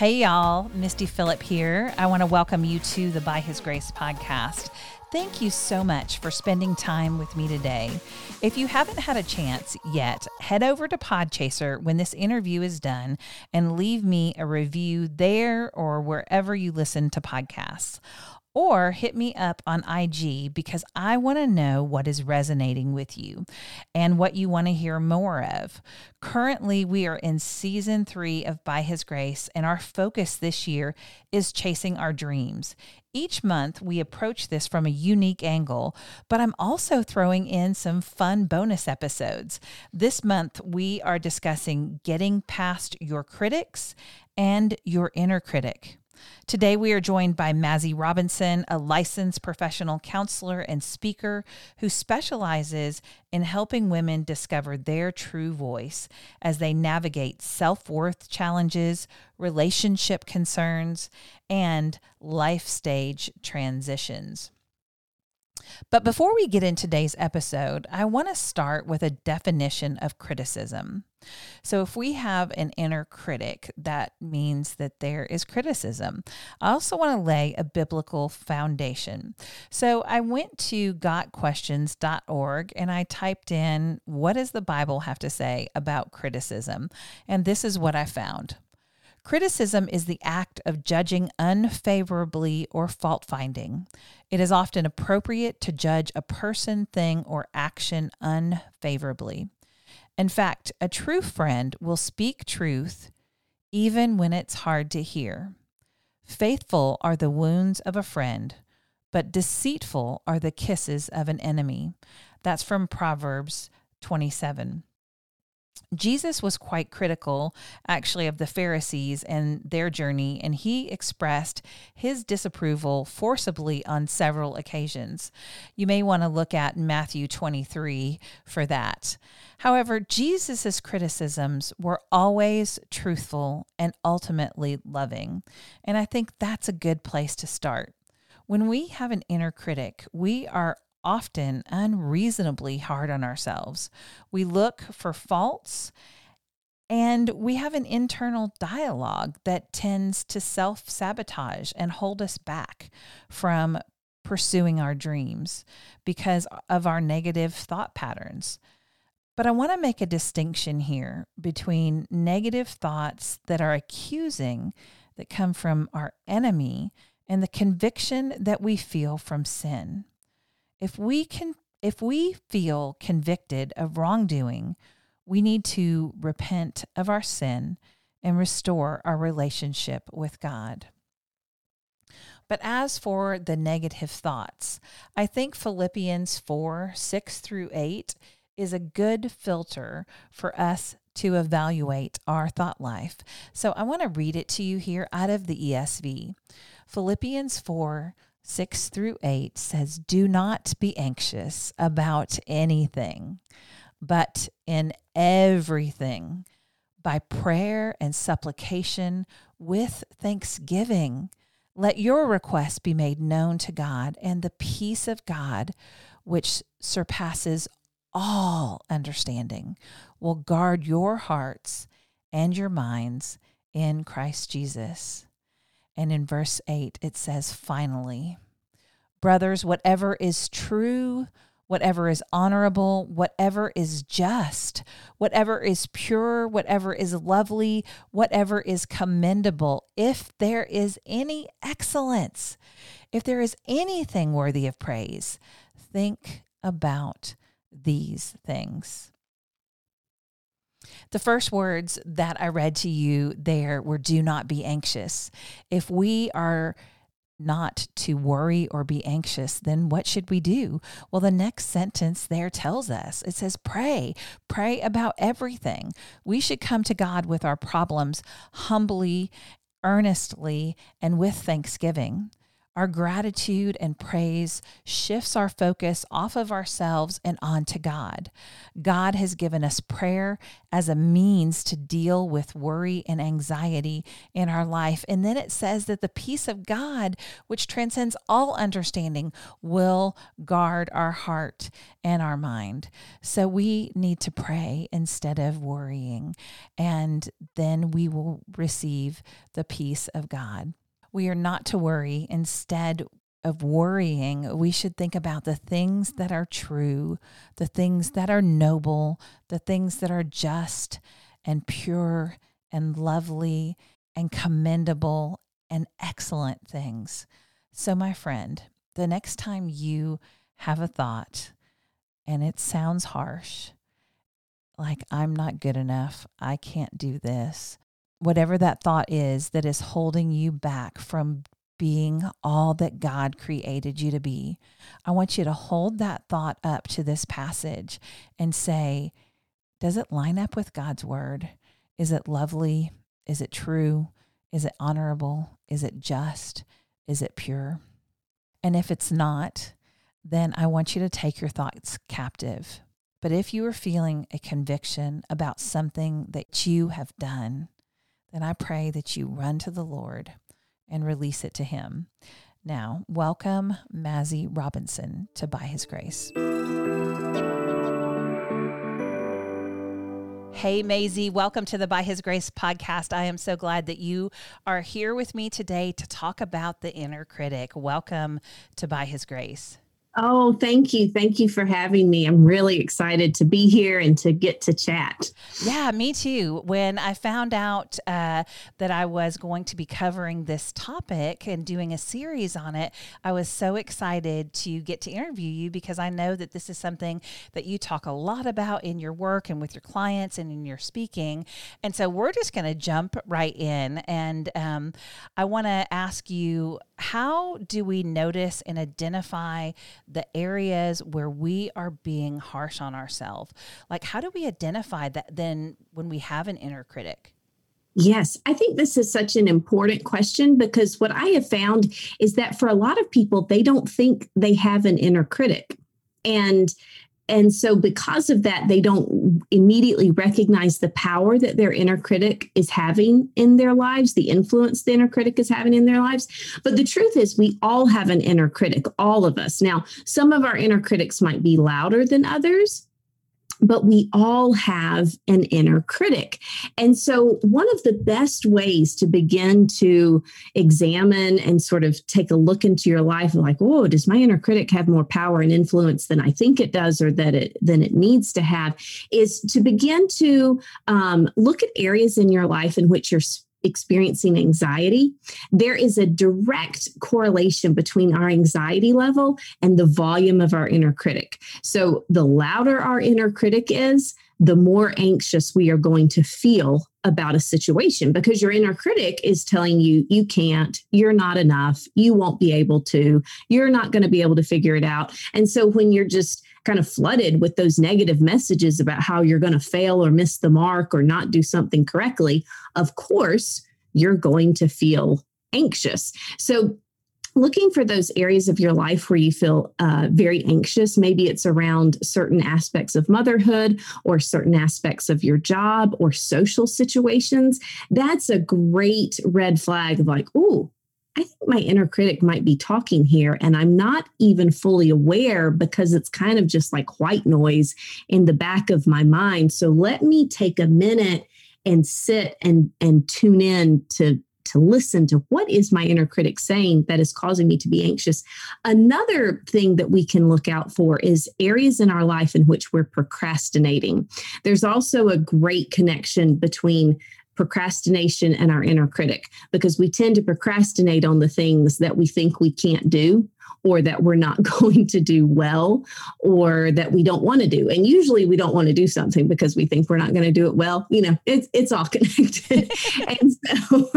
Hey, y'all. Misty Phillip here. I want to welcome you to the By His Grace podcast. Thank you so much for spending time with me today. If you haven't had a chance yet, head over to Podchaser when this interview is done and leave me a review there or wherever you listen to podcasts or hit me up on IG because I want to know what is resonating with you and what you want to hear more of. Currently, we are in season three of By His Grace, and our focus this year is chasing our dreams. Each month, we approach this from a unique angle, but I'm also throwing in some fun bonus episodes. This month, we are discussing getting past your critics and your inner critic. Today, we are joined by Mazzy Robinson, a licensed professional counselor and speaker who specializes in helping women discover their true voice as they navigate self worth challenges, relationship concerns, and life stage transitions. But before we get into today's episode, I want to start with a definition of criticism. So, if we have an inner critic, that means that there is criticism. I also want to lay a biblical foundation. So, I went to gotquestions.org and I typed in, What does the Bible have to say about criticism? And this is what I found. Criticism is the act of judging unfavorably or fault finding. It is often appropriate to judge a person, thing, or action unfavorably. In fact, a true friend will speak truth even when it's hard to hear. Faithful are the wounds of a friend, but deceitful are the kisses of an enemy. That's from Proverbs 27. Jesus was quite critical, actually, of the Pharisees and their journey, and he expressed his disapproval forcibly on several occasions. You may want to look at Matthew 23 for that. However, Jesus' criticisms were always truthful and ultimately loving, and I think that's a good place to start. When we have an inner critic, we are often unreasonably hard on ourselves. We look for faults and we have an internal dialogue that tends to self sabotage and hold us back from pursuing our dreams because of our negative thought patterns. But I want to make a distinction here between negative thoughts that are accusing, that come from our enemy, and the conviction that we feel from sin if we can if we feel convicted of wrongdoing, we need to repent of our sin and restore our relationship with God. But as for the negative thoughts, I think Philippians 4 6 through 8 is a good filter for us to evaluate our thought life. So I want to read it to you here out of the ESV. Philippians 4 6 through 8 says, Do not be anxious about anything, but in everything, by prayer and supplication with thanksgiving, let your requests be made known to God, and the peace of God, which surpasses all understanding, will guard your hearts and your minds in Christ Jesus. And in verse 8, it says, finally, brothers, whatever is true, whatever is honorable, whatever is just, whatever is pure, whatever is lovely, whatever is commendable, if there is any excellence, if there is anything worthy of praise, think about these things. The first words that I read to you there were do not be anxious. If we are not to worry or be anxious, then what should we do? Well, the next sentence there tells us it says, pray, pray about everything. We should come to God with our problems humbly, earnestly, and with thanksgiving. Our gratitude and praise shifts our focus off of ourselves and onto God. God has given us prayer as a means to deal with worry and anxiety in our life. And then it says that the peace of God, which transcends all understanding, will guard our heart and our mind. So we need to pray instead of worrying, and then we will receive the peace of God. We are not to worry. Instead, of worrying, we should think about the things that are true, the things that are noble, the things that are just and pure and lovely and commendable and excellent things. So, my friend, the next time you have a thought and it sounds harsh, like I'm not good enough, I can't do this, whatever that thought is that is holding you back from being all that God created you to be, I want you to hold that thought up to this passage and say, Does it line up with God's word? Is it lovely? Is it true? Is it honorable? Is it just? Is it pure? And if it's not, then I want you to take your thoughts captive. But if you are feeling a conviction about something that you have done, then I pray that you run to the Lord and release it to Him. Now, welcome Mazzy Robinson to By His Grace. Hey, Maisie, welcome to the By His Grace podcast. I am so glad that you are here with me today to talk about the inner critic. Welcome to By His Grace. Oh, thank you. Thank you for having me. I'm really excited to be here and to get to chat. Yeah, me too. When I found out uh, that I was going to be covering this topic and doing a series on it, I was so excited to get to interview you because I know that this is something that you talk a lot about in your work and with your clients and in your speaking. And so we're just going to jump right in. And um, I want to ask you how do we notice and identify the areas where we are being harsh on ourselves? Like, how do we identify that then when we have an inner critic? Yes, I think this is such an important question because what I have found is that for a lot of people, they don't think they have an inner critic. And and so, because of that, they don't immediately recognize the power that their inner critic is having in their lives, the influence the inner critic is having in their lives. But the truth is, we all have an inner critic, all of us. Now, some of our inner critics might be louder than others, but we all have an inner critic. And so, one of the best ways to begin to examine and sort of take a look into your life, like, oh, does my inner critic have more power and influence than I think it does or that it than it needs to have, is to begin to um, look at areas in your life in which you're experiencing anxiety, there is a direct correlation between our anxiety level and the volume of our inner critic. So, the louder our inner critic is, the more anxious we are going to feel about a situation because your inner critic is telling you you can't, you're not enough, you won't be able to, you're not going to be able to figure it out. And so when you're just kind of flooded with those negative messages about how you're going to fail or miss the mark or not do something correctly, of course, you're going to feel anxious. So looking for those areas of your life where you feel uh, very anxious. Maybe it's around certain aspects of motherhood or certain aspects of your job or social situations. That's a great red flag of like, oh, I think my inner critic might be talking here, and I'm not even fully aware because it's kind of just like white noise in the back of my mind. So let me take a minute and sit and and tune in to to listen to what is my inner critic saying that is causing me to be anxious. Another thing that we can look out for is areas in our life in which we're procrastinating. There's also a great connection between procrastination and our inner critic because we tend to procrastinate on the things that we think we can't do or that we're not going to do well or that we don't want to do. And usually we don't want to do something because we think we're not going to do it well. You know, it's, it's all connected. and so,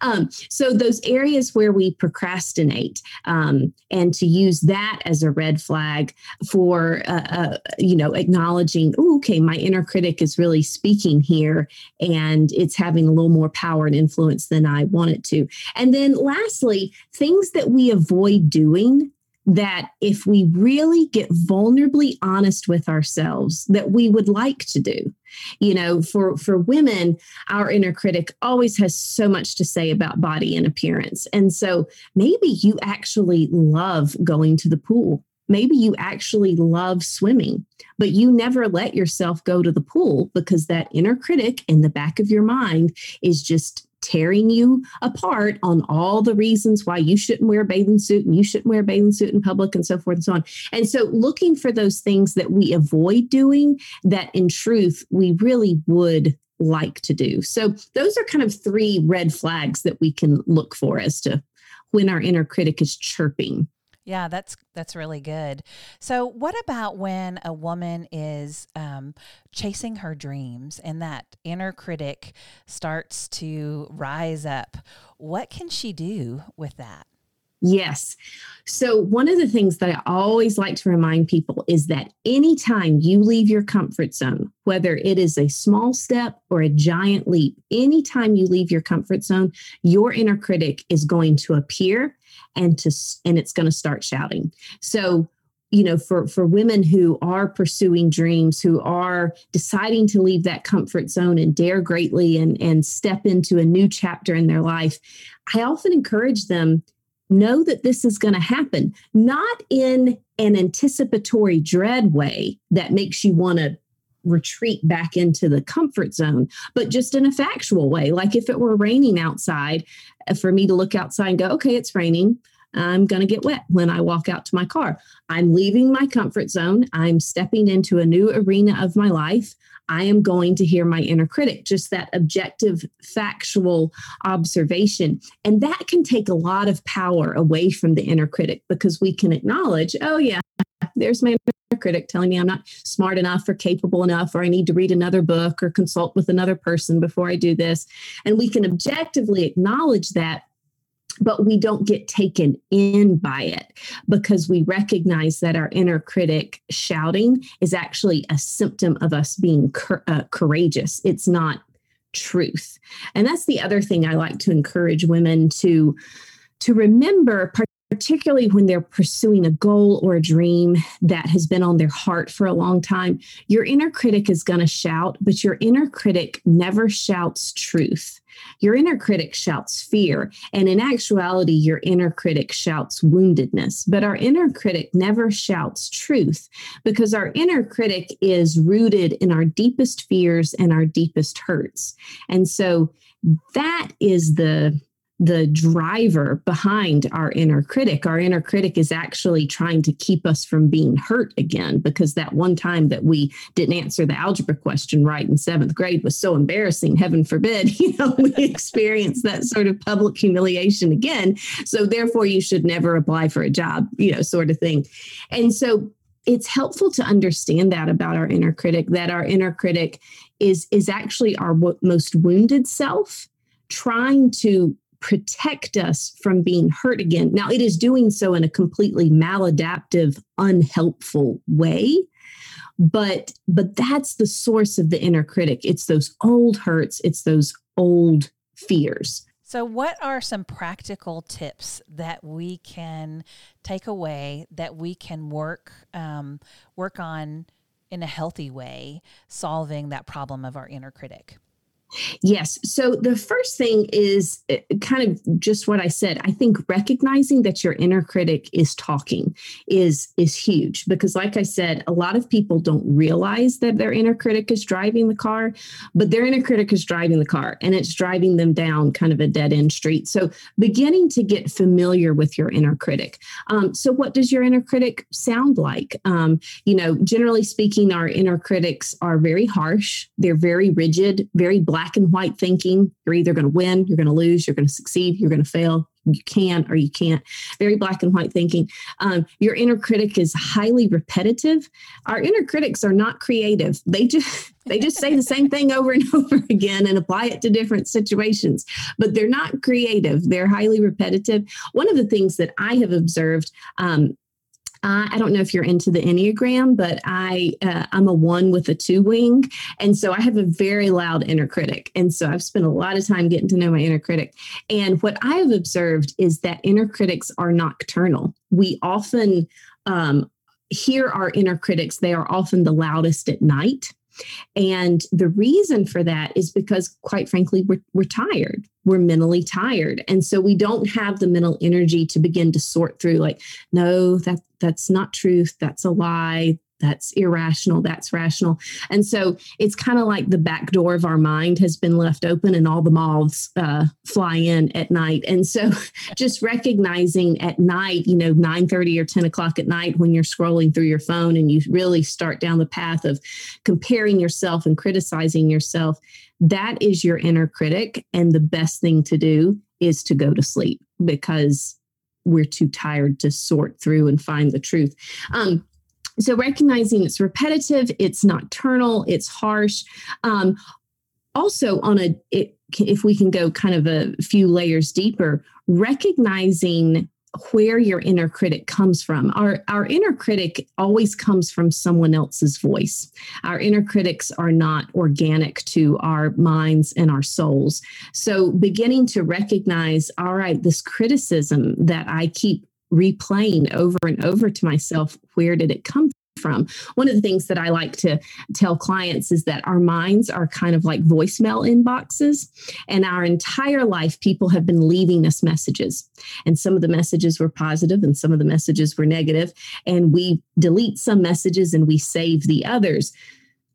um, so those areas where we procrastinate um, and to use that as a red flag for, uh, uh, you know, acknowledging, okay, my inner critic is really speaking here and it's having a little more power and influence than I want it to. And then lastly, things that we avoid doing that if we really get vulnerably honest with ourselves that we would like to do you know for for women our inner critic always has so much to say about body and appearance. And so maybe you actually love going to the pool. Maybe you actually love swimming but you never let yourself go to the pool because that inner critic in the back of your mind is just tearing you apart on all the reasons why you shouldn't wear a bathing suit and you shouldn't wear a bathing suit in public and so forth and so on. And so looking for those things that we avoid doing that in truth we really would like to do. So those are kind of three red flags that we can look for as to when our inner critic is chirping. Yeah, that's that's really good. So, what about when a woman is um, chasing her dreams and that inner critic starts to rise up? What can she do with that? Yes. So, one of the things that I always like to remind people is that anytime you leave your comfort zone, whether it is a small step or a giant leap, anytime you leave your comfort zone, your inner critic is going to appear and to and it's going to start shouting. So, you know for for women who are pursuing dreams who are deciding to leave that comfort zone and dare greatly and and step into a new chapter in their life i often encourage them know that this is going to happen, not in an anticipatory dread way that makes you want to retreat back into the comfort zone, but just in a factual way. Like if it were raining outside, uh, for me to look outside and go, okay, it's raining. I'm going to get wet when I walk out to my car. I'm leaving my comfort zone. I'm stepping into a new arena of my life. I am going to hear my inner critic, just that objective, factual observation. And that can take a lot of power away from the inner critic because we can acknowledge, oh, yeah, there's my inner critic telling me I'm not smart enough or capable enough, or I need to read another book or consult with another person before I do this. And we can objectively acknowledge that but we don't get taken in by it because we recognize that our inner critic shouting is actually a symptom of us being uh, courageous. It's not truth. And that's the other thing I like to encourage women to to remember particularly when they're pursuing a goal or a dream that has been on their heart for a long time, your inner critic is going to shout, but your inner critic never shouts truth. Your inner critic shouts fear. And in actuality, your inner critic shouts woundedness. But our inner critic never shouts truth because our inner critic is rooted in our deepest fears and our deepest hurts. And so that is the the driver behind our inner critic. Our inner critic is actually trying to keep us from being hurt again because that one time that we didn't answer the algebra question right in seventh grade was so embarrassing. Heaven forbid, you know, we experience that sort of public humiliation again. So therefore, you should never apply for a job, you know, sort of thing. And so it's helpful to understand that about our inner critic that our inner critic is is actually our most wounded self trying to protect us from being hurt again. Now, it is doing so in a completely maladaptive, unhelpful way. But but that's the source of the inner critic. It's those old hurts, it's those old fears. So, what are some practical tips that we can take away that we can work um, work on in a healthy way, solving that problem of our inner critic? Yes. So the first thing is eh, kind of just what I said. I think recognizing that your inner critic is talking is is huge because like I said, a lot of people don't realize that their inner critic is driving the car, but their inner critic is driving the car and it's driving them down kind of a dead end street. So beginning to get familiar with your inner critic. Um, so what does your inner critic sound like? Um, you know, generally speaking, our inner critics are very harsh. They're very rigid, very black black and white thinking. You're either going to win, you're going to lose, you're going to succeed, you're going to fail, you can or you can't. Very black and white thinking. Um, your inner critic is highly repetitive. Our inner critics are not creative. They just they just say the same thing over and over again and apply it to different situations, but they're not creative. They're highly repetitive. One of the things that I have observed um, uh, I don't know if you're into the Enneagram, but I uh, I'm a one with a two wing, and so I have a very loud inner critic, and so I've spent a lot of time getting to know my inner critic. And what I have observed is that inner critics are nocturnal. We often um, hear our inner critics; they are often the loudest at night. And the reason for that is because, quite frankly, we're, we're tired. We're mentally tired. And so we don't have the mental energy to begin to sort through, like, no, that that's not truth. That's a lie that's irrational, that's rational. And so it's kind of like the back door of our mind has been left open and all the moths uh, fly in at night. And so just recognizing at night, you know, 9 30 or 10 o'clock at night when you're scrolling through your phone and you really start down the path of comparing yourself and criticizing yourself, that is your inner critic. And the best thing to do is to go to sleep because we're too tired to sort through and find the truth. Um, so recognizing it's repetitive, it's nocturnal, it's harsh. Um, also, on a it, if we can go kind of a few layers deeper, recognizing where your inner critic comes from. Our, our inner critic always comes from someone else's voice. Our inner critics are not organic to our minds and our souls. So, beginning to recognize, all right, this criticism that I keep replaying over and over to myself where did it come from. One of the things that I like to tell clients is that our minds are kind of like voicemail inboxes. And our entire life, people have been leaving us messages. And some of the messages were positive and some of the messages were negative. And we delete some messages and we save the others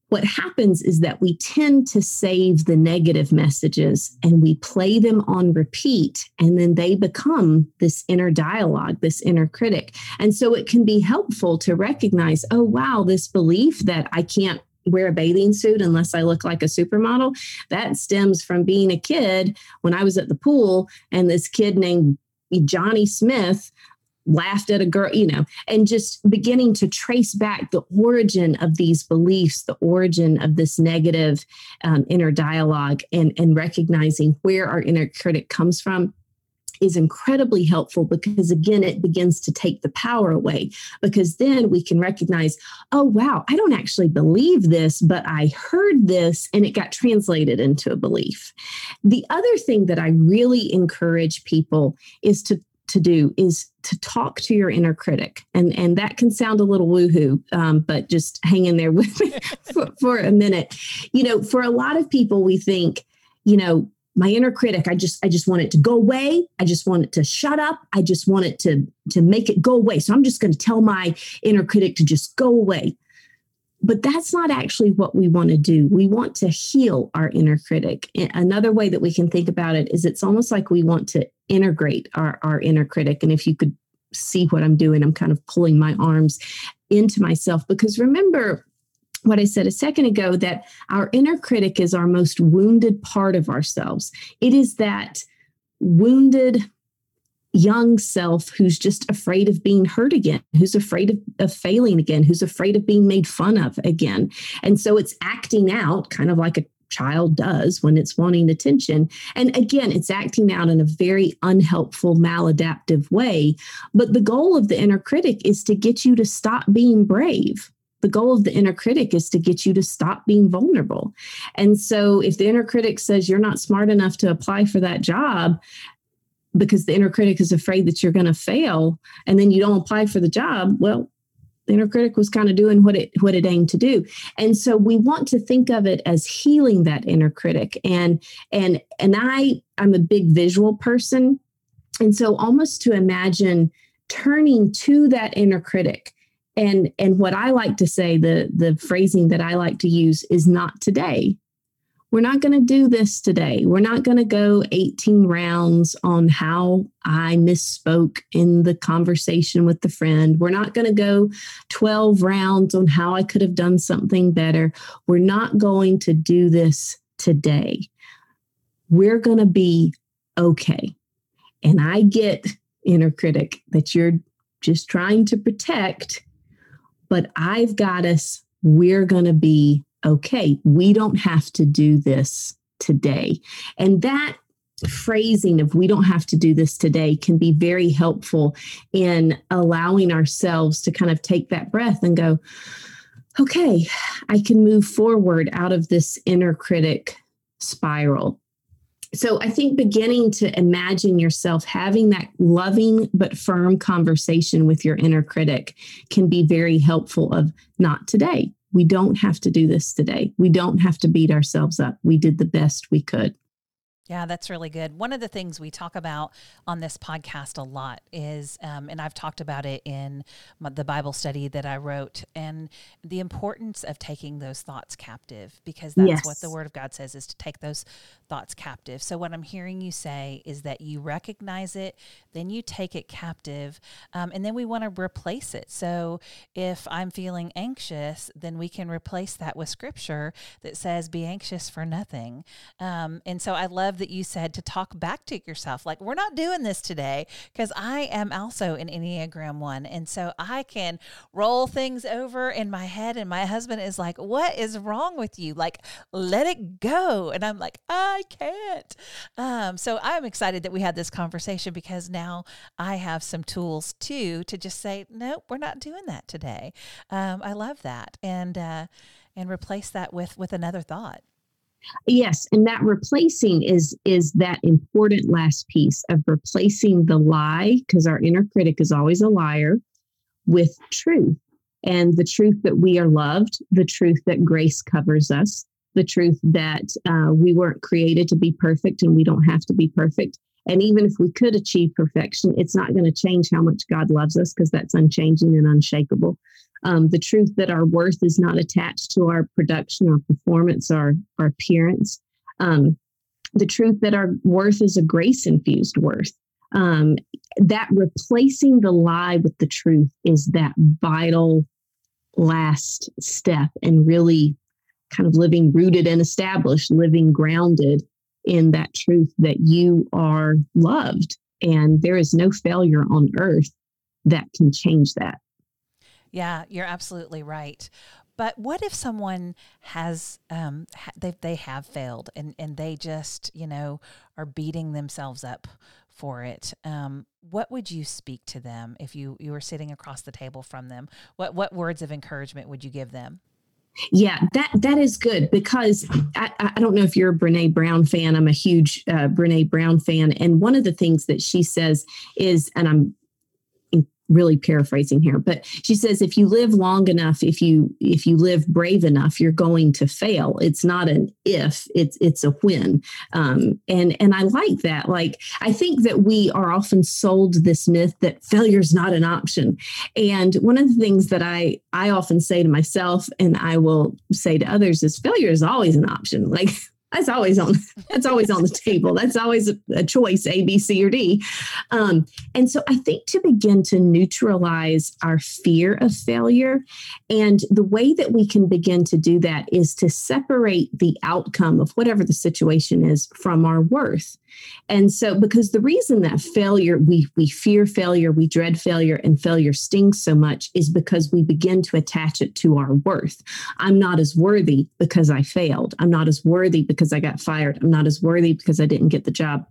what happens is that we tend to save the negative messages and we play them on repeat, and then they become this inner dialogue, this inner critic. And so it can be helpful to recognize oh, wow, this belief that I can't wear a bathing suit unless I look like a supermodel. That stems from being a kid when I was at the pool and this kid named Johnny Smith laughed at a girl, you know, and just beginning to trace back the origin of these beliefs, the origin of this negative um, inner dialogue, and, and recognizing where our inner critic comes from is incredibly helpful because again it begins to take the power away because then we can recognize oh wow i don't actually believe this but i heard this and it got translated into a belief. The other thing that i really encourage people is to to do is to talk to your inner critic. And and that can sound a little woohoo um, but just hang in there with me for, for a minute. You know for a lot of people we think you know my inner critic i just i just want it to go away. I just want it to shut up. I just want it to to make it go away. So i'm just going to tell my inner critic to just go away. But that's not actually what we want to do. We want to heal our inner critic. Another way that we can think about it is it's almost like we want to integrate our, our inner critic. And if you could see what I'm doing, I'm kind of pulling my arms into myself because remember, what I said a second ago that our inner critic is our most wounded part of ourselves. It is that wounded young self who's just afraid of being hurt again, who's afraid of, of failing again, who's afraid of being made fun of again. And so it's acting out kind of like a child does when it's wanting attention. And again, it's acting out in a very unhelpful, maladaptive way. But the goal of the inner critic is to get you to stop being brave. The goal of the inner critic is to get you to stop being vulnerable. And so, if the inner critic says you're not smart enough to apply for that job, because the inner critic is afraid that you're going to fail and then you don't apply for the job well the inner critic was kind of doing what it what it aimed to do. And so we want to think of it as healing that inner critic. And and and i i'm a big visual person. And so almost to imagine turning to that inner critic and and what i like to say the the phrasing that i like to use is not today we're not going to do this today. We're not going to go 18 rounds on how I misspoke in the conversation with the friend. We're not going to go 12 rounds on how I could have done something better. We're not going to do this today. We're going to be okay. And I get, inner critic, that you're just trying to protect, but I've got us. We're going to be okay. We don't have to do this today. And that phrasing of we don't have to do this today can be very helpful in allowing ourselves to kind of take that breath and go, okay, I can move forward out of this inner critic spiral. So I think beginning to imagine yourself having that loving but firm conversation with your inner critic can be very helpful of not today. We don't have to do this today. We don't have to beat ourselves up. We did the best we could. Yeah, that's really good. One of the things we talk about on this podcast a lot is, um, and I've talked about it in my, the Bible study that I wrote, and the importance of taking those thoughts captive, because that's yes. what the Word of God says is to take those thoughts captive. So, what I'm hearing you say is that you recognize it, then you take it captive, um, and then we want to replace it. So, if I'm feeling anxious, then we can replace that with scripture that says, Be anxious for nothing. Um, and so, I love that you said to talk back to yourself, like, we're not doing this today because I am also an Enneagram one. And so I can roll things over in my head. And my husband is like, What is wrong with you? Like, let it go. And I'm like, I can't. Um, so I'm excited that we had this conversation because now I have some tools too to just say, Nope, we're not doing that today. Um, I love that. And, uh, and replace that with with another thought Yes, and that replacing is is that important last piece of replacing the lie because our inner critic is always a liar with truth. And the truth that we are loved, the truth that grace covers us, the truth that uh, we weren't created to be perfect and we don't have to be perfect. And even if we could achieve perfection, it's not going to change how much God loves us because that's unchanging and unshakable um, the truth that our worth is not attached to our production, our performance, our, our appearance, um, the truth that our worth is a grace infused worth. Um, that replacing the lie with the truth is that vital last step and really kind of living rooted and established, living grounded in that truth that you are loved. And there is no failure on earth that can change that. Yeah, you're absolutely right. But what if someone has um, they they have failed and and they just you know are beating themselves up for it? Um, what would you speak to them if you you were sitting across the table from them? What what words of encouragement would you give them? Yeah, that that is good because I, I don't know if you're a Brene Brown fan. I'm a huge uh, Brene Brown fan, and one of the things that she says is, and I'm really paraphrasing here but she says if you live long enough if you if you live brave enough you're going to fail. It's not an if it's it's a when. Um, and and i like that. Like i think that we are often sold this myth that failure is not an option. And one of the things that i i often say to myself and i will say to others is failure is always an option. Like that's always on that's always on the table. That's always a, choice a b c or d. Um, and so i think to begin to neutralize our fear of failure and the way that we can begin to do that is to separate the outcome of whatever the situation is from our worth. And so because the reason that failure we we fear failure we dread failure and failure stings so much is because we begin to attach it to our worth. I'm not as worthy because i failed. I'm not as worthy because i got fired i'm not as worthy because i didn't get the job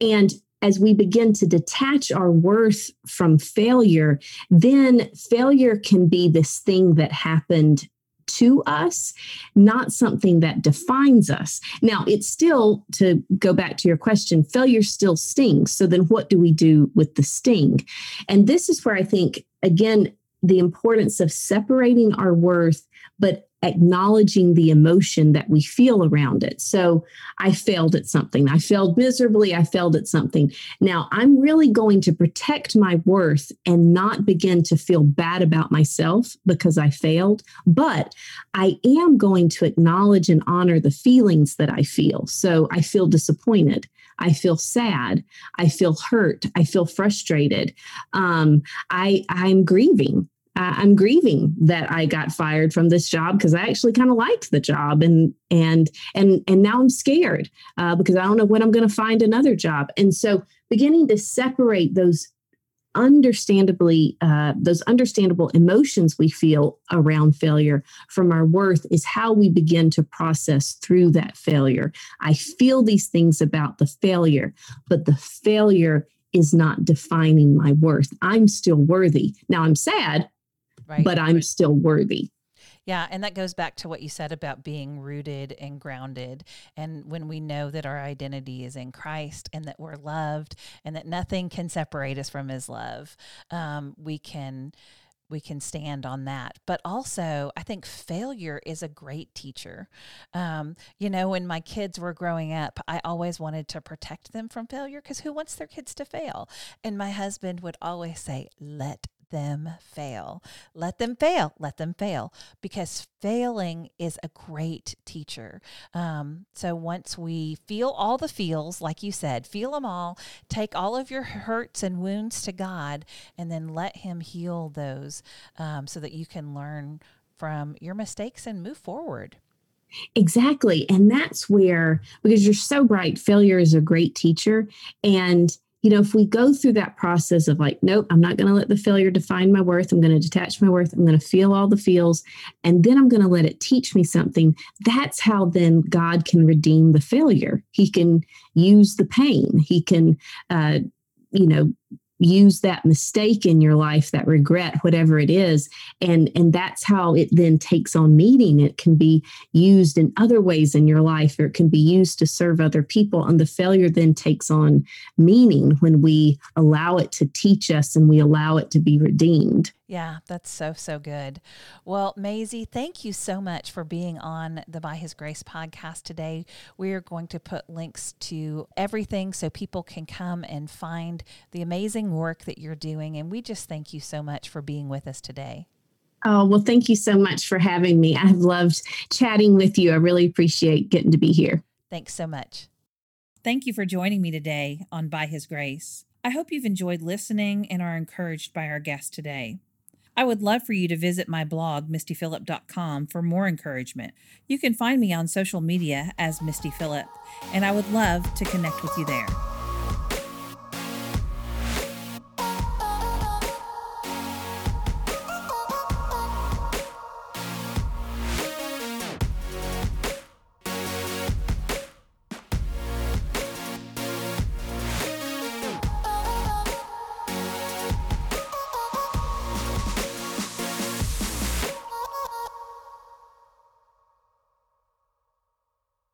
and as we begin to detach our worth from failure, then failure can be this thing that happened to us, not something that defines us. Now, it's still, to go back to your question, failure still stings. So then what do we do with the sting? And this is where I think, again, the importance of separating our worth, but acknowledging the emotion that we feel around it. So I failed at something. I failed miserably. I failed at something. Now I'm really going to protect my worth and not begin to feel bad about myself because I failed. But I am going to acknowledge and honor the feelings that I feel. So I feel disappointed. I feel sad. I feel hurt. I feel frustrated. Um, I I'm grieving I'm grieving that I got fired from this job because I actually kind of liked the job, and and and and now I'm scared uh, because I don't know when I'm going to find another job. And so, beginning to separate those understandably uh, those understandable emotions we feel around failure from our worth is how we begin to process through that failure. I feel these things about the failure but the failure is not defining my worth. I'm still worthy. Now i'm sad right. but I'm still worthy. Yeah, and that goes back to what you said about being rooted and grounded. And when we know that our identity is in Christ and that we're loved and that nothing can separate us from his love, um, we can we can stand on that. But also, I think failure is a great teacher. Um, you know, when my kids were growing up, I always wanted to protect them from failure because who wants their kids to fail? And my husband would always say, let them fail. Let them fail. Let them fail because failing is a great teacher. Um, so once we feel all the feels, like you said, feel them all, take all of your hurts and wounds to God, and then let Him heal those um, so that you can learn from your mistakes and move forward. Exactly. And that's where, because you're so right, failure is a great teacher. And you know, if we go through that process of like, nope, I'm not going to let the failure define my worth. I'm going to detach my worth. I'm going to feel all the feels. And then I'm going to let it teach me something. That's how then God can redeem the failure. He can use the pain. He can, uh, you know, use that mistake in your life that regret whatever it is and and that's how it then takes on meaning. It can be used in other ways in your life or it can be used to serve other people and the failure then takes on meaning when we allow it to teach us and we allow it to be redeemed yeah, that's so, so good. Well, Maisie, thank you so much for being on the By His Grace podcast today. We are going to put links to everything so people can come and find the amazing work that you're doing. And we just thank you so much for being with us today. Oh, well, thank you so much for having me. I've loved chatting with you. I really appreciate getting to be here. Thanks so much. Thank you for joining me today on By His Grace. I hope you've enjoyed listening and are encouraged by our guest today. I would love for you to visit my blog, mistyphillip.com, for more encouragement. You can find me on social media as Misty Phillip, and I would love to connect with you there.